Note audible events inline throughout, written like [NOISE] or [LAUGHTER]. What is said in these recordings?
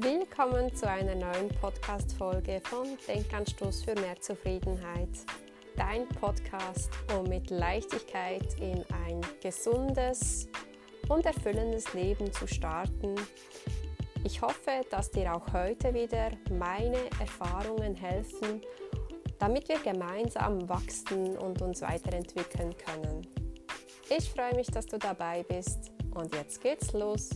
Willkommen zu einer neuen Podcast-Folge von Denkanstoß für mehr Zufriedenheit. Dein Podcast, um mit Leichtigkeit in ein gesundes und erfüllendes Leben zu starten. Ich hoffe, dass dir auch heute wieder meine Erfahrungen helfen, damit wir gemeinsam wachsen und uns weiterentwickeln können. Ich freue mich, dass du dabei bist und jetzt geht's los.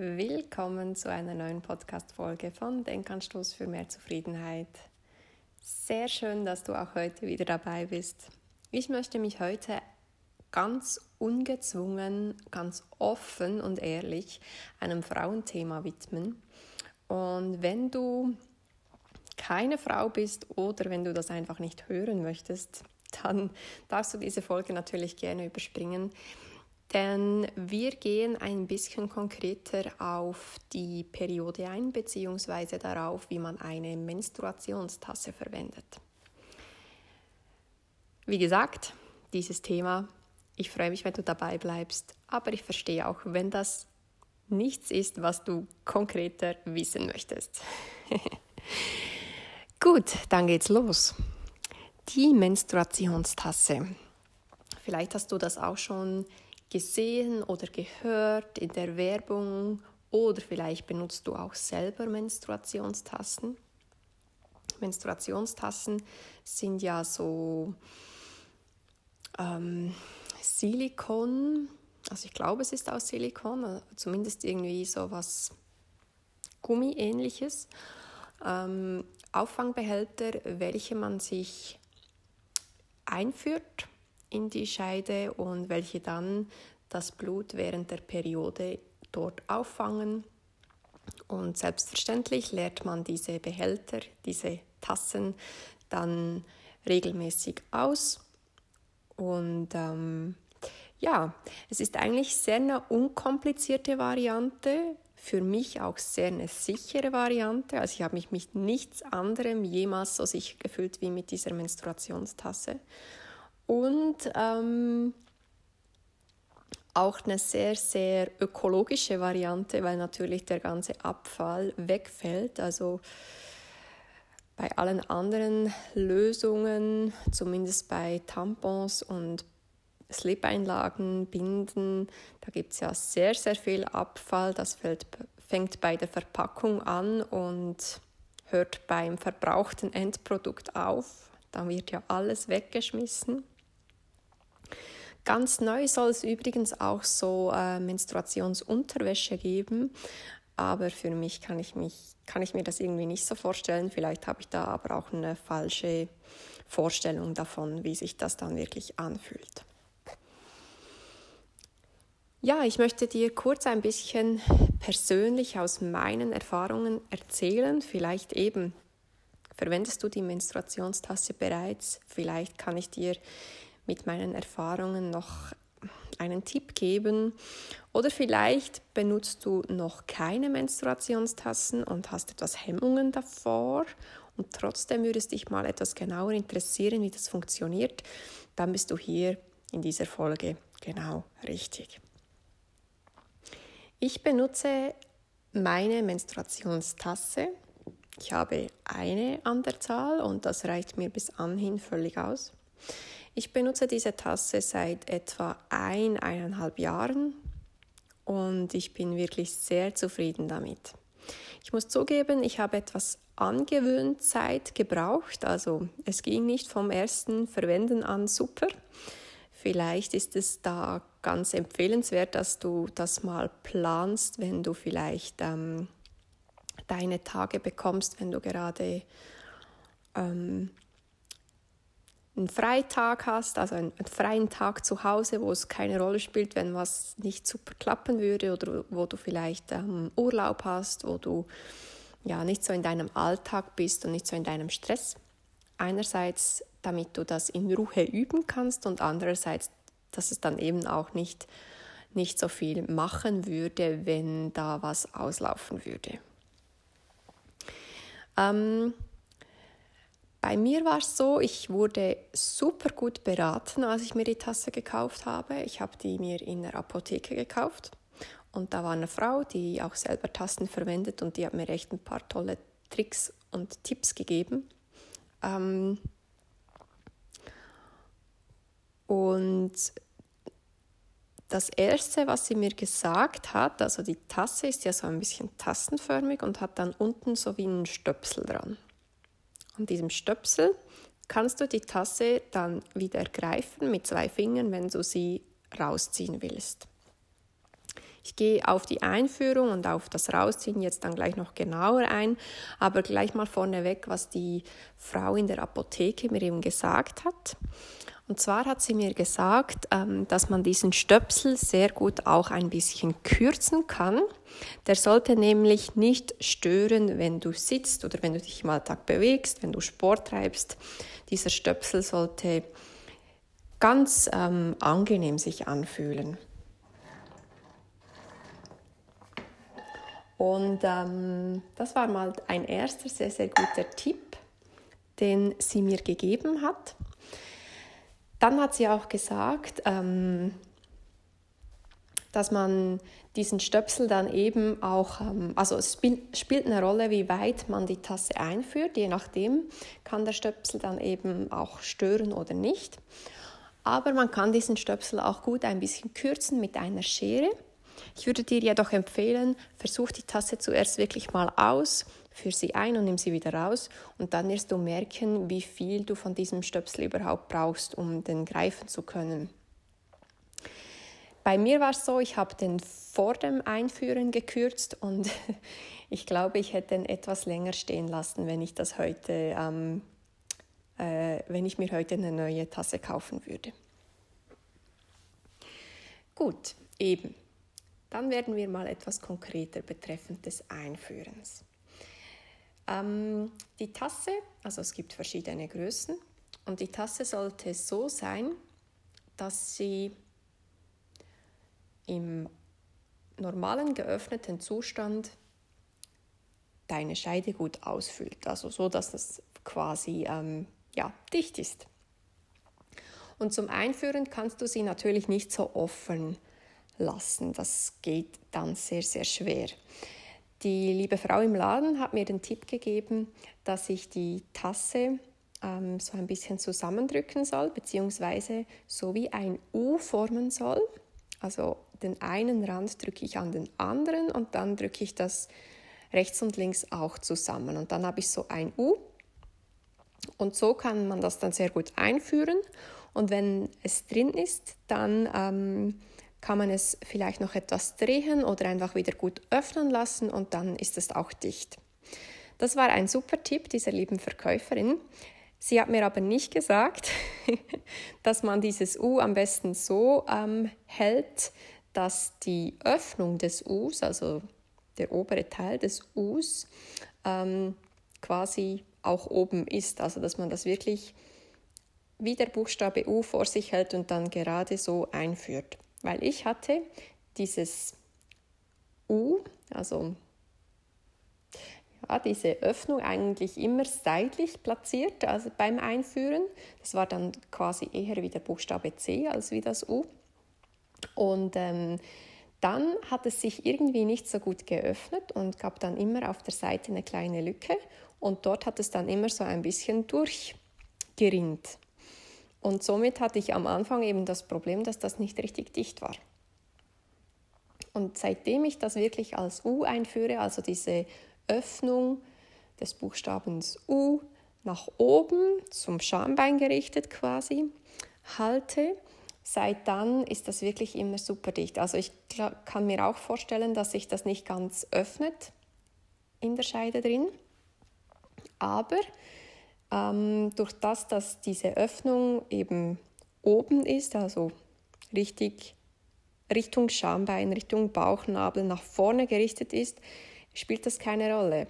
Willkommen zu einer neuen Podcast-Folge von Denkanstoß für mehr Zufriedenheit. Sehr schön, dass du auch heute wieder dabei bist. Ich möchte mich heute ganz ungezwungen, ganz offen und ehrlich einem Frauenthema widmen. Und wenn du keine Frau bist oder wenn du das einfach nicht hören möchtest, dann darfst du diese Folge natürlich gerne überspringen denn wir gehen ein bisschen konkreter auf die Periode ein, beziehungsweise darauf, wie man eine Menstruationstasse verwendet. Wie gesagt, dieses Thema, ich freue mich, wenn du dabei bleibst, aber ich verstehe auch, wenn das nichts ist, was du konkreter wissen möchtest. [LAUGHS] Gut, dann geht's los. Die Menstruationstasse. Vielleicht hast du das auch schon gesehen oder gehört in der Werbung oder vielleicht benutzt du auch selber Menstruationstassen. Menstruationstassen sind ja so ähm, Silikon, also ich glaube es ist aus Silikon, zumindest irgendwie so was Gummiähnliches. Ähm, Auffangbehälter, welche man sich einführt in die Scheide und welche dann das Blut während der Periode dort auffangen. Und selbstverständlich leert man diese Behälter, diese Tassen dann regelmäßig aus. Und ähm, ja, es ist eigentlich sehr eine unkomplizierte Variante, für mich auch sehr eine sichere Variante. Also ich habe mich mit nichts anderem jemals so sicher gefühlt wie mit dieser Menstruationstasse und ähm, auch eine sehr, sehr ökologische Variante, weil natürlich der ganze Abfall wegfällt. Also bei allen anderen Lösungen, zumindest bei Tampons und Slip-Einlagen, Binden, da gibt es ja sehr, sehr viel Abfall. Das fällt, fängt bei der Verpackung an und hört beim verbrauchten Endprodukt auf. Dann wird ja alles weggeschmissen. Ganz neu soll es übrigens auch so äh, Menstruationsunterwäsche geben, aber für mich kann ich, mich kann ich mir das irgendwie nicht so vorstellen. Vielleicht habe ich da aber auch eine falsche Vorstellung davon, wie sich das dann wirklich anfühlt. Ja, ich möchte dir kurz ein bisschen persönlich aus meinen Erfahrungen erzählen. Vielleicht eben verwendest du die Menstruationstasse bereits. Vielleicht kann ich dir mit meinen Erfahrungen noch einen Tipp geben. Oder vielleicht benutzt du noch keine Menstruationstassen und hast etwas Hemmungen davor und trotzdem würdest dich mal etwas genauer interessieren, wie das funktioniert. Dann bist du hier in dieser Folge genau richtig. Ich benutze meine Menstruationstasse. Ich habe eine an der Zahl und das reicht mir bis anhin völlig aus. Ich benutze diese Tasse seit etwa ein, eineinhalb Jahren und ich bin wirklich sehr zufrieden damit. Ich muss zugeben, ich habe etwas Angewöhnzeit gebraucht, also es ging nicht vom ersten Verwenden an super. Vielleicht ist es da ganz empfehlenswert, dass du das mal planst, wenn du vielleicht ähm, deine Tage bekommst, wenn du gerade ähm, einen Freitag hast, also einen, einen, freien Tag zu Hause, wo es keine Rolle spielt, wenn was nicht super klappen würde oder wo du vielleicht ähm, Urlaub hast, wo du ja nicht so in deinem Alltag bist und nicht so in deinem Stress. Einerseits, damit du das in Ruhe üben kannst und andererseits, dass es dann eben auch nicht, nicht so viel machen würde, wenn da was auslaufen würde. Ähm, bei mir war es so, ich wurde super gut beraten, als ich mir die Tasse gekauft habe. Ich habe die mir in der Apotheke gekauft und da war eine Frau, die auch selber Tassen verwendet und die hat mir echt ein paar tolle Tricks und Tipps gegeben. Ähm und das erste, was sie mir gesagt hat, also die Tasse ist ja so ein bisschen tassenförmig und hat dann unten so wie einen Stöpsel dran. An diesem Stöpsel kannst du die Tasse dann wieder greifen mit zwei Fingern, wenn du sie rausziehen willst. Ich gehe auf die Einführung und auf das Rausziehen jetzt dann gleich noch genauer ein, aber gleich mal vorneweg, was die Frau in der Apotheke mir eben gesagt hat. Und zwar hat sie mir gesagt, ähm, dass man diesen Stöpsel sehr gut auch ein bisschen kürzen kann. Der sollte nämlich nicht stören, wenn du sitzt oder wenn du dich im Alltag bewegst, wenn du Sport treibst. Dieser Stöpsel sollte ganz ähm, angenehm sich anfühlen. Und ähm, das war mal ein erster sehr, sehr guter Tipp, den sie mir gegeben hat. Dann hat sie auch gesagt, ähm, dass man diesen Stöpsel dann eben auch, ähm, also es spiel, spielt eine Rolle, wie weit man die Tasse einführt. Je nachdem kann der Stöpsel dann eben auch stören oder nicht. Aber man kann diesen Stöpsel auch gut ein bisschen kürzen mit einer Schere. Ich würde dir jedoch empfehlen, versuch die Tasse zuerst wirklich mal aus, führ sie ein und nimm sie wieder raus und dann wirst du merken, wie viel du von diesem Stöpsel überhaupt brauchst, um den greifen zu können. Bei mir war es so, ich habe den vor dem Einführen gekürzt und [LAUGHS] ich glaube, ich hätte ihn etwas länger stehen lassen, wenn ich das heute, ähm, äh, wenn ich mir heute eine neue Tasse kaufen würde. Gut, eben. Dann werden wir mal etwas konkreter betreffend des Einführens. Ähm, die Tasse, also es gibt verschiedene Größen, und die Tasse sollte so sein, dass sie im normalen geöffneten Zustand deine Scheide gut ausfüllt, also so, dass es quasi ähm, ja, dicht ist. Und zum Einführen kannst du sie natürlich nicht so offen lassen. Das geht dann sehr, sehr schwer. Die liebe Frau im Laden hat mir den Tipp gegeben, dass ich die Tasse ähm, so ein bisschen zusammendrücken soll, beziehungsweise so wie ein U formen soll. Also den einen Rand drücke ich an den anderen und dann drücke ich das rechts und links auch zusammen. Und dann habe ich so ein U. Und so kann man das dann sehr gut einführen. Und wenn es drin ist, dann ähm, kann man es vielleicht noch etwas drehen oder einfach wieder gut öffnen lassen und dann ist es auch dicht. Das war ein super Tipp dieser lieben Verkäuferin. Sie hat mir aber nicht gesagt, [LAUGHS] dass man dieses U am besten so ähm, hält, dass die Öffnung des Us, also der obere Teil des Us, ähm, quasi auch oben ist. Also dass man das wirklich wie der Buchstabe U vor sich hält und dann gerade so einführt weil ich hatte dieses U, also ja, diese Öffnung eigentlich immer seitlich platziert, also beim Einführen. Das war dann quasi eher wie der Buchstabe C als wie das U. Und ähm, dann hat es sich irgendwie nicht so gut geöffnet und gab dann immer auf der Seite eine kleine Lücke und dort hat es dann immer so ein bisschen durchgerinnt. Und somit hatte ich am Anfang eben das Problem, dass das nicht richtig dicht war. Und seitdem ich das wirklich als U einführe, also diese Öffnung des Buchstabens U nach oben zum Schambein gerichtet quasi, halte, seit dann ist das wirklich immer super dicht. Also ich kann mir auch vorstellen, dass sich das nicht ganz öffnet in der Scheide drin, aber ähm, durch das, dass diese Öffnung eben oben ist, also richtig Richtung Schambein, Richtung Bauchnabel nach vorne gerichtet ist, spielt das keine Rolle.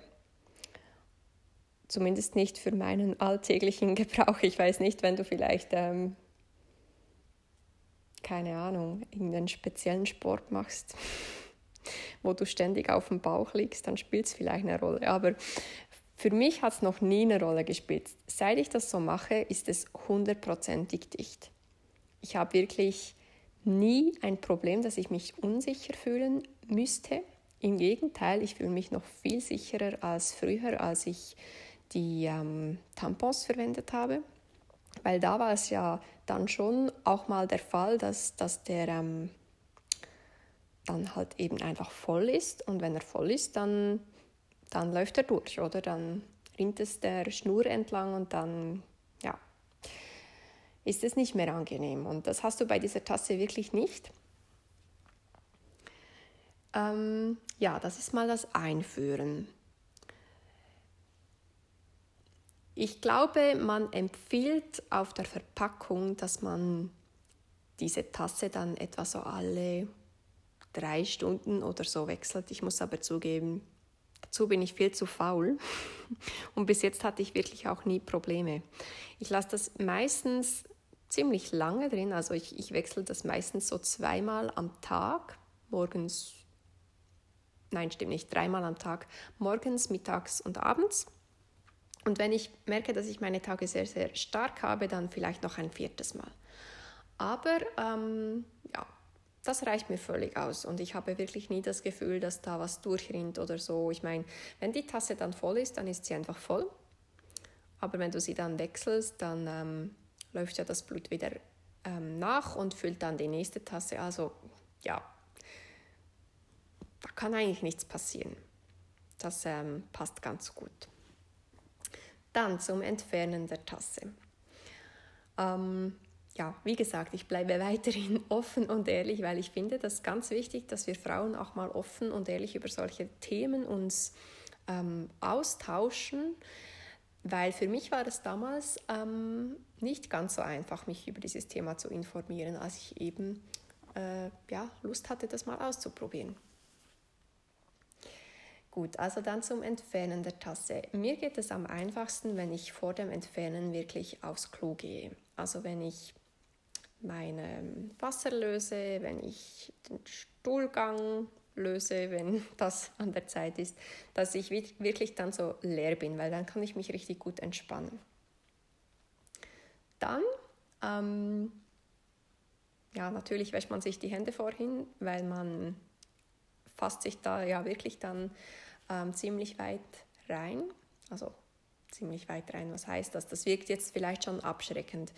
Zumindest nicht für meinen alltäglichen [LAUGHS] Gebrauch. Ich weiß nicht, wenn du vielleicht, ähm, keine Ahnung, irgendeinen speziellen Sport machst, [LAUGHS] wo du ständig auf dem Bauch liegst, dann spielt es vielleicht eine Rolle. Aber Für mich hat es noch nie eine Rolle gespielt. Seit ich das so mache, ist es hundertprozentig dicht. Ich habe wirklich nie ein Problem, dass ich mich unsicher fühlen müsste. Im Gegenteil, ich fühle mich noch viel sicherer als früher, als ich die ähm, Tampons verwendet habe. Weil da war es ja dann schon auch mal der Fall, dass, dass der ähm, dann halt eben einfach voll ist. Und wenn er voll ist, dann, dann läuft er durch, oder? Dann rinnt es der Schnur entlang und dann, ja, ist es nicht mehr angenehm. Und das hast du bei dieser Tasse wirklich nicht. Ähm, ja, das ist mal das Einführen. Ich glaube, man empfiehlt auf der Verpackung, dass man diese Tasse dann etwa so alle drei Stunden oder so wechselt. Ich muss aber zugeben, dazu bin ich viel zu faul [LAUGHS] und bis jetzt hatte ich wirklich auch nie Probleme. Ich lasse das meistens ziemlich lange drin, also ich, ich wechsle das meistens so zweimal am Tag, morgens, nein, stimmt nicht, dreimal am Tag, morgens, mittags und abends. Und wenn ich merke, dass ich meine Tage sehr, sehr stark habe, dann vielleicht noch ein viertes Mal. Aber ähm, ja, das reicht mir völlig aus und ich habe wirklich nie das Gefühl, dass da was durchrinnt oder so. Ich meine, wenn die Tasse dann voll ist, dann ist sie einfach voll. Aber wenn du sie dann wechselst, dann ähm, läuft ja das Blut wieder ähm, nach und füllt dann die nächste Tasse. Also ja, da kann eigentlich nichts passieren. Das ähm, passt ganz gut. Dann zum Entfernen der Tasse. Ähm, ja, wie gesagt, ich bleibe weiterhin [LAUGHS] offen und ehrlich, weil ich finde das ganz wichtig, dass wir Frauen auch mal offen und ehrlich über solche Themen uns ähm, austauschen, weil für mich war es damals ähm, nicht ganz so einfach, mich über dieses Thema zu informieren, als ich eben äh, ja, Lust hatte, das mal auszuprobieren. Gut, also dann zum Entfernen der Tasse. Mir geht es am einfachsten, wenn ich vor dem Entfernen wirklich aufs Klo gehe. Also wenn ich meine Wasser löse, wenn ich den Stuhlgang löse, wenn [LAUGHS] das an der Zeit ist, dass ich wirklich dann so leer bin, weil dann kann ich mich richtig gut entspannen. Dann, ähm, ja, natürlich wäscht man sich die Hände vorhin, weil man fasst sich da ja wirklich dann ähm, ziemlich weit rein. Also ziemlich weit rein, was heißt das? Das wirkt jetzt vielleicht schon abschreckend.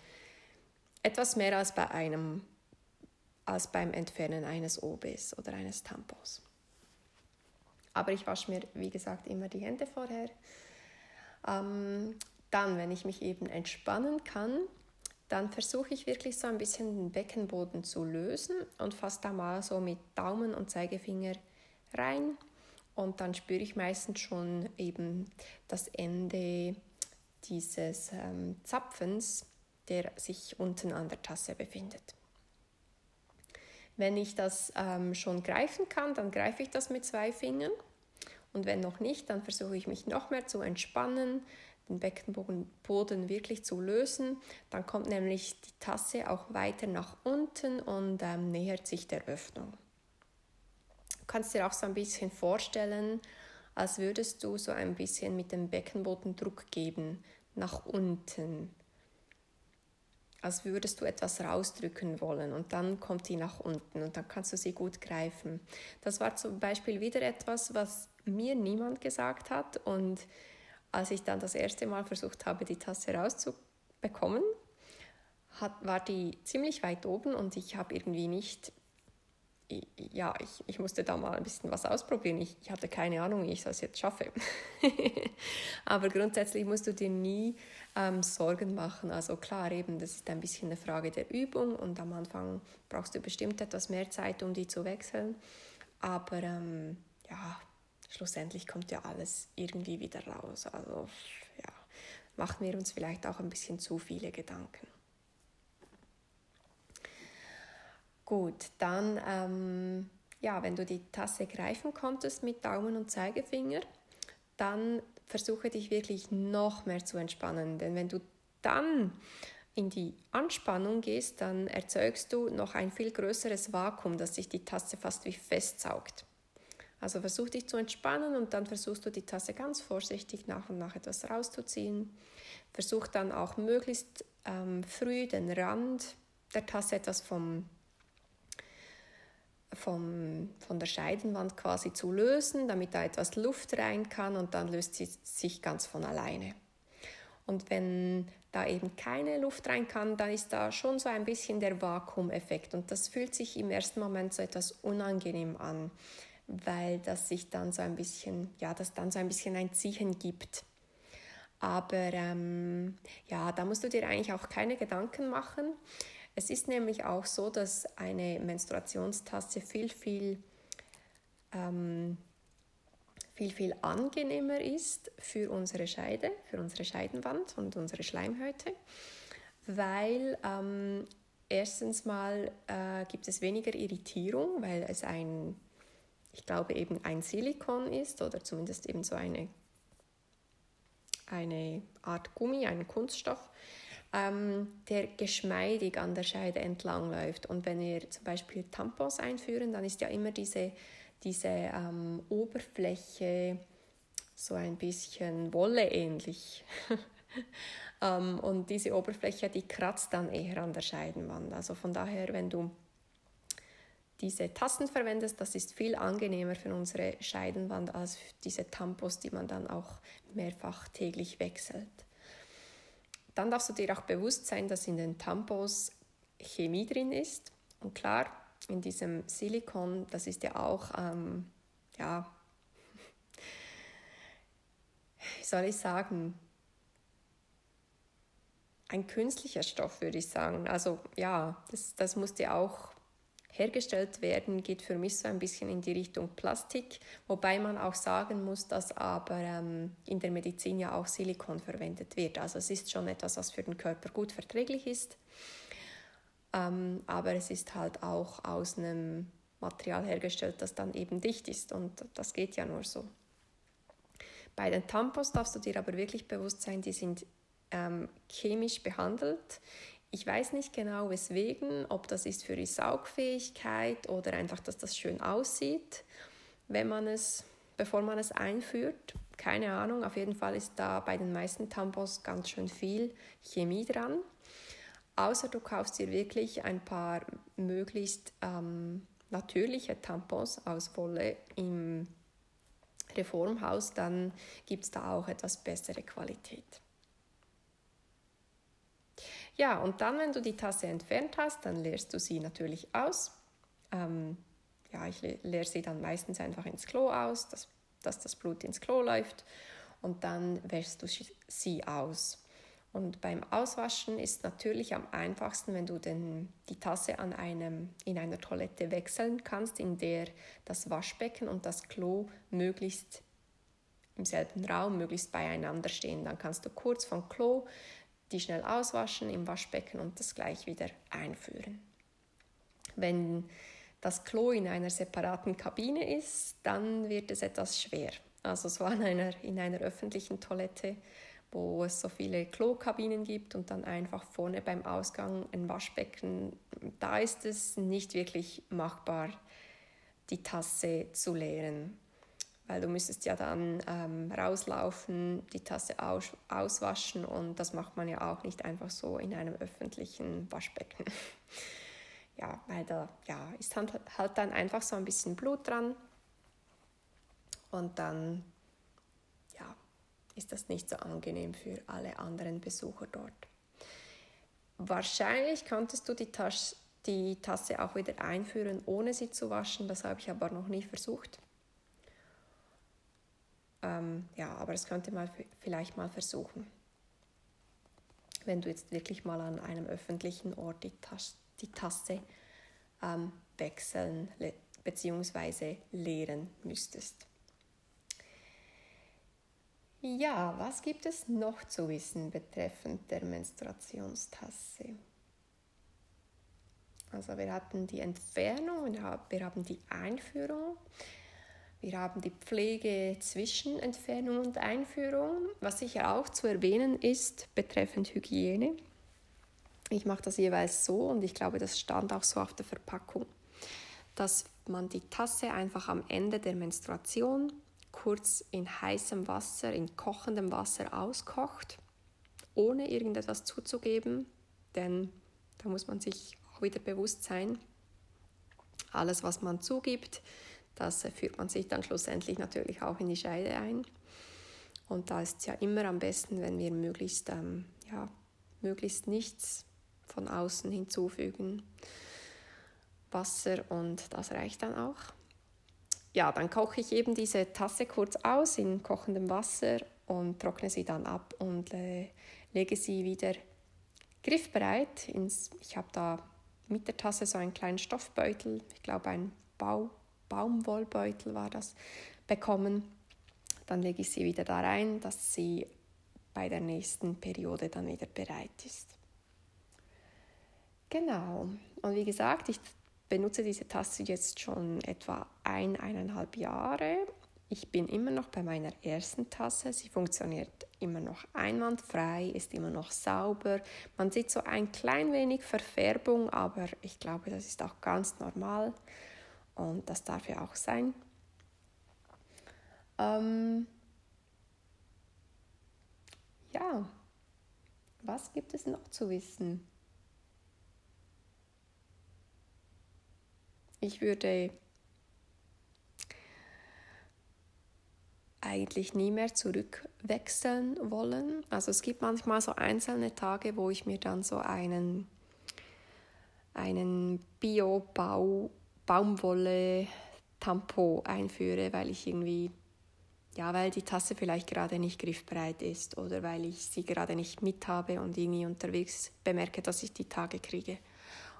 Etwas mehr als bei einem als beim Entfernen eines OBs oder eines Tampons. Aber ich wasche mir, wie gesagt, immer die Hände vorher. Ähm, dann, wenn ich mich eben entspannen kann, dann versuche ich wirklich so ein bisschen den Beckenboden zu lösen und fasse da mal so mit Daumen und Zeigefinger rein und dann spüre ich meistens schon eben das Ende dieses ähm, Zapfens, der sich unten an der Tasse befindet. Wenn ich das ähm, schon greifen kann, dann greife ich das mit zwei Fingern. Und wenn noch nicht, dann versuche ich mich noch mehr zu entspannen, den Beckenboden wirklich zu lösen. Dann kommt nämlich die Tasse auch weiter nach unten und ähm, nähert sich der Öffnung kannst dir auch so ein bisschen vorstellen, als würdest du so ein bisschen mit dem Beckenboden Druck geben nach unten. Als würdest du etwas rausdrücken wollen und dann kommt die nach unten und dann kannst du sie gut greifen. Das war zum Beispiel wieder etwas, was mir niemand gesagt hat und als ich dann das erste Mal versucht habe, die Tasse rauszubekommen, hat, war die ziemlich weit oben und ich habe irgendwie nicht ja, ich, ich musste da mal ein bisschen was ausprobieren. Ich, ich hatte keine Ahnung, wie ich das jetzt schaffe. [LAUGHS] Aber grundsätzlich musst du dir nie ähm, Sorgen machen. Also klar, eben, das ist ein bisschen eine Frage der Übung und am Anfang brauchst du bestimmt etwas mehr Zeit, um die zu wechseln. Aber ähm, ja, schlussendlich kommt ja alles irgendwie wieder raus. Also ja, machen wir uns vielleicht auch ein bisschen zu viele Gedanken. Gut, dann, ähm, ja, wenn du die Tasse greifen konntest mit Daumen und Zeigefinger, dann versuche dich wirklich noch mehr zu entspannen. Denn wenn du dann in die Anspannung gehst, dann erzeugst du noch ein viel größeres Vakuum, dass sich die Tasse fast wie festsaugt. Also versuch dich zu entspannen und dann versuchst du die Tasse ganz vorsichtig nach und nach etwas rauszuziehen. Versuch dann auch möglichst ähm, früh den Rand der Tasse etwas vom, vom, von der Scheidenwand quasi zu lösen, damit da etwas Luft rein kann und dann löst sie sich ganz von alleine. Und wenn da eben keine Luft rein kann, dann ist da schon so ein bisschen der Vakuumeffekt und das fühlt sich im ersten Moment so etwas unangenehm an, weil das sich dann so ein bisschen, ja, das dann so ein bisschen ein Ziehen gibt. Aber ähm, ja, da musst du dir eigentlich auch keine Gedanken machen. Es ist nämlich auch so, dass eine Menstruationstasse viel, viel, ähm, viel, viel angenehmer ist für unsere Scheide, für unsere Scheidenwand und unsere Schleimhäute, weil ähm, erstens mal äh, gibt es weniger Irritierung, weil es ein, ich glaube eben ein Silikon ist oder zumindest eben so eine eine Art Gummi, einen Kunststoff, ähm, der geschmeidig an der Scheide entlang läuft. Und wenn wir zum Beispiel Tampons einführen, dann ist ja immer diese, diese ähm, Oberfläche so ein bisschen Wolle ähnlich. [LAUGHS] ähm, und diese Oberfläche, die kratzt dann eher an der Scheidenwand. Also von daher, wenn du diese Tassen verwendest, das ist viel angenehmer für unsere Scheidenwand als diese Tampons, die man dann auch mehrfach täglich wechselt. Dann darfst du dir auch bewusst sein, dass in den Tampons Chemie drin ist. Und klar, in diesem Silikon, das ist ja auch, ähm, ja, wie soll ich sagen, ein künstlicher Stoff, würde ich sagen. Also ja, das, das musste auch hergestellt werden, geht für mich so ein bisschen in die Richtung Plastik, wobei man auch sagen muss, dass aber ähm, in der Medizin ja auch Silikon verwendet wird. Also es ist schon etwas, was für den Körper gut verträglich ist, ähm, aber es ist halt auch aus einem Material hergestellt, das dann eben dicht ist und das geht ja nur so. Bei den Tampons darfst du dir aber wirklich bewusst sein, die sind ähm, chemisch behandelt. Ich weiß nicht genau weswegen, ob das ist für die Saugfähigkeit oder einfach, dass das schön aussieht, wenn man es, bevor man es einführt. Keine Ahnung, auf jeden Fall ist da bei den meisten Tampons ganz schön viel Chemie dran. Außer du kaufst dir wirklich ein paar möglichst ähm, natürliche Tampons aus Wolle im Reformhaus, dann gibt es da auch etwas bessere Qualität. Ja, und dann, wenn du die Tasse entfernt hast, dann leerst du sie natürlich aus. Ähm, ja, ich leere sie dann meistens einfach ins Klo aus, dass, dass das Blut ins Klo läuft und dann wäschst du sie aus. Und beim Auswaschen ist natürlich am einfachsten, wenn du den, die Tasse an einem, in einer Toilette wechseln kannst, in der das Waschbecken und das Klo möglichst im selben Raum, möglichst beieinander stehen. Dann kannst du kurz vom Klo die schnell auswaschen im Waschbecken und das gleich wieder einführen. Wenn das Klo in einer separaten Kabine ist, dann wird es etwas schwer. Also so an einer, in einer öffentlichen Toilette, wo es so viele Klokabinen gibt und dann einfach vorne beim Ausgang ein Waschbecken, da ist es nicht wirklich machbar, die Tasse zu leeren weil du müsstest ja dann ähm, rauslaufen, die Tasse aus, auswaschen und das macht man ja auch nicht einfach so in einem öffentlichen Waschbecken. [LAUGHS] ja, weil da ja, ist halt, halt dann einfach so ein bisschen Blut dran und dann ja, ist das nicht so angenehm für alle anderen Besucher dort. Wahrscheinlich könntest du die, Tasch, die Tasse auch wieder einführen, ohne sie zu waschen. Das habe ich aber noch nie versucht. Ähm, ja, aber das könnte man vielleicht mal versuchen. Wenn du jetzt wirklich mal an einem öffentlichen Ort die, Tas die Tasse ähm, wechseln bzw. leeren müsstest. Ja, was gibt es noch zu wissen betreffend der Menstruationstasse? Also wir hatten die Entfernung wir haben die Einführung. Wir haben die Pflege zwischen Entfernung und Einführung. Was sicher auch zu erwähnen ist betreffend Hygiene. Ich mache das jeweils so und ich glaube, das stand auch so auf der Verpackung, dass man die Tasse einfach am Ende der Menstruation kurz in heißem Wasser, in kochendem Wasser auskocht, ohne irgendetwas zuzugeben, denn da muss man sich auch wieder bewusst sein, alles, was man zugibt, das führt man sich dann schlussendlich natürlich auch in die Scheide ein. Und da ist es ja immer am besten, wenn wir möglichst, ähm, ja, möglichst nichts von außen hinzufügen. Wasser und das reicht dann auch. Ja, dann koche ich eben diese Tasse kurz aus in kochendem Wasser und trockne sie dann ab und äh, lege sie wieder griffbereit. Ins, ich habe da mit der Tasse so einen kleinen Stoffbeutel, ich glaube ein Bau, Baumwollbeutel war das, bekommen. Dann lege ich sie wieder da rein, dass sie bei der nächsten Periode dann wieder bereit ist. Genau. Und wie gesagt, ich benutze diese Tasse jetzt schon etwa ein, eineinhalb Jahre. Ich bin immer noch bei meiner ersten Tasse. Sie funktioniert immer noch einwandfrei, ist immer noch sauber. Man sieht so ein klein wenig Verfärbung, aber ich glaube, das ist auch ganz normal und das darf ja auch sein. Ähm ja, was gibt es noch zu wissen? Ich würde eigentlich nie mehr zurückwechseln wollen. Also es gibt manchmal so einzelne Tage, wo ich mir dann so einen, einen Bio-Bau Baumwolle Tampon einführe, weil ich irgendwie ja, weil die Tasse vielleicht gerade nicht griffbereit ist oder weil ich sie gerade nicht mit habe und irgendwie unterwegs bemerke, dass ich die Tage kriege.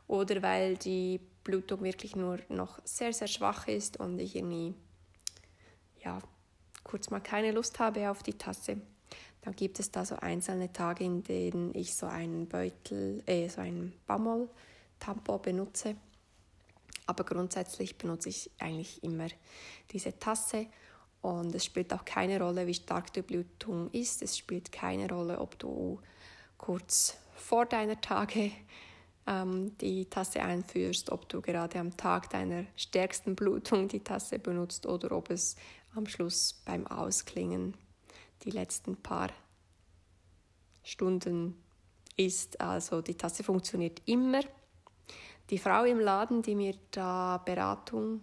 Oder weil die Blutung wirklich nur noch sehr, sehr schwach ist und ich irgendwie, ja, kurz mal keine Lust habe auf die Tasse. Dann gibt es da so einzelne Tage, in denen ich so einen Beutel, äh, so einen Baumwoll-Tampon benutze. Aber grundsätzlich benutze ich eigentlich immer diese Tasse und es spielt auch keine Rolle, wie stark die Blutung ist. Es spielt keine Rolle, ob du kurz vor deiner Tage ähm, die Tasse einführst, ob du gerade am Tag deiner stärksten Blutung die Tasse benutzt oder ob es am Schluss beim Ausklingen die letzten paar Stunden ist. Also die Tasse funktioniert immer. Die Frau im Laden, die mir da Beratung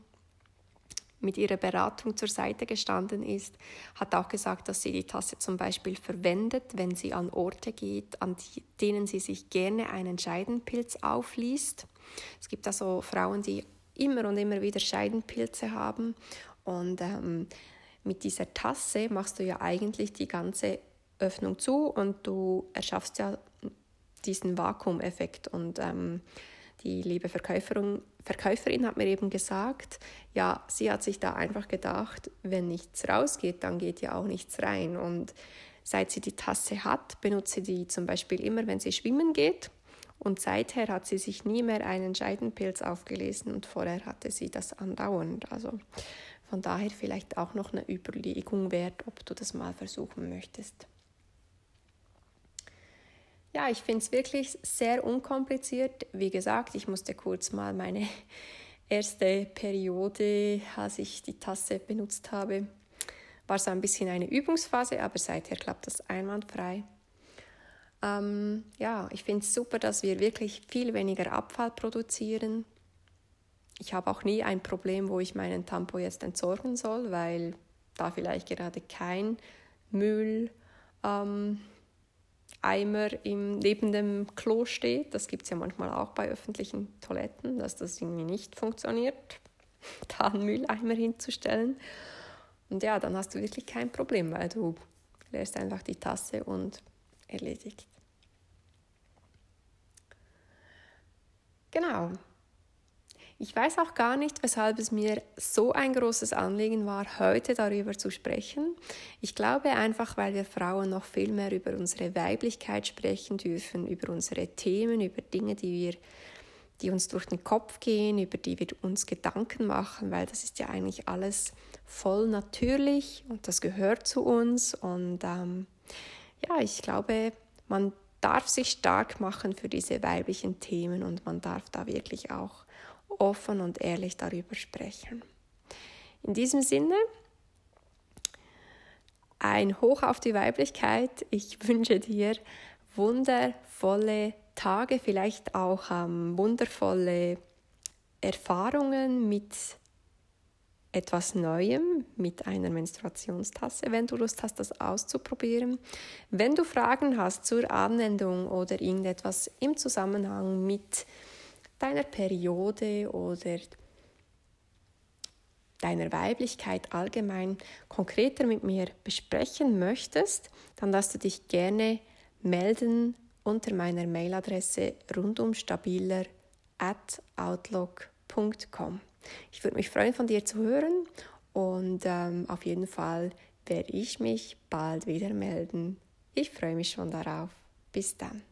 mit ihrer Beratung zur Seite gestanden ist, hat auch gesagt, dass sie die Tasse zum Beispiel verwendet, wenn sie an Orte geht, an denen sie sich gerne einen Scheidenpilz aufliest. Es gibt also Frauen, die immer und immer wieder Scheidenpilze haben und ähm, mit dieser Tasse machst du ja eigentlich die ganze Öffnung zu und du erschaffst ja diesen Vakuumeffekt und ähm, die liebe Verkäuferin, Verkäuferin hat mir eben gesagt, ja, sie hat sich da einfach gedacht, wenn nichts rausgeht, dann geht ja auch nichts rein. Und seit sie die Tasse hat, benutzt sie die zum Beispiel immer, wenn sie schwimmen geht. Und seither hat sie sich nie mehr einen Scheidenpilz aufgelesen und vorher hatte sie das andauernd. Also von daher vielleicht auch noch eine Überlegung wert, ob du das mal versuchen möchtest ja, ich finde es wirklich sehr unkompliziert. Wie gesagt, ich musste kurz mal meine [LAUGHS] erste Periode, als ich die Tasse benutzt habe, war so ein bisschen eine Übungsphase, aber seither klappt das einwandfrei. Ähm, ja, ich finde es super, dass wir wirklich viel weniger Abfall produzieren. Ich habe auch nie ein Problem, wo ich meinen Tampo jetzt entsorgen soll, weil da vielleicht gerade kein Müll ähm, Eimer im, neben dem Klo steht. Das gibt es ja manchmal auch bei öffentlichen Toiletten, dass das irgendwie nicht funktioniert, [LAUGHS] da einen Mülleimer hinzustellen. Und ja, dann hast du wirklich kein Problem, weil du leerst einfach die Tasse und erledigt. Genau, ich weiß auch gar nicht, weshalb es mir so ein großes Anliegen war, heute darüber zu sprechen. Ich glaube einfach, weil wir Frauen noch viel mehr über unsere Weiblichkeit sprechen dürfen, über unsere Themen, über Dinge, die wir die uns durch den Kopf gehen, über die wir uns Gedanken machen, weil das ist ja eigentlich alles voll natürlich und das gehört zu uns. Und ähm, ja, ich glaube, man darf sich stark machen für diese weiblichen Themen und man darf da wirklich auch offen und ehrlich darüber sprechen. In diesem Sinne, ein Hoch auf die Weiblichkeit. Ich wünsche dir wundervolle Tage, vielleicht auch ähm, wundervolle Erfahrungen mit etwas Neuem, mit einer Menstruationstasse, wenn du Lust hast, das auszuprobieren. Wenn du Fragen hast zur Anwendung oder irgendetwas im Zusammenhang mit deiner Periode oder deiner Weiblichkeit allgemein konkreter mit mir besprechen möchtest, dann darfst du dich gerne melden unter meiner Mailadresse rundumstabiler at outlook.com. Ich würde mich freuen, von dir zu hören und ähm, auf jeden Fall werde ich mich bald wieder melden. Ich freue mich schon darauf. Bis dann.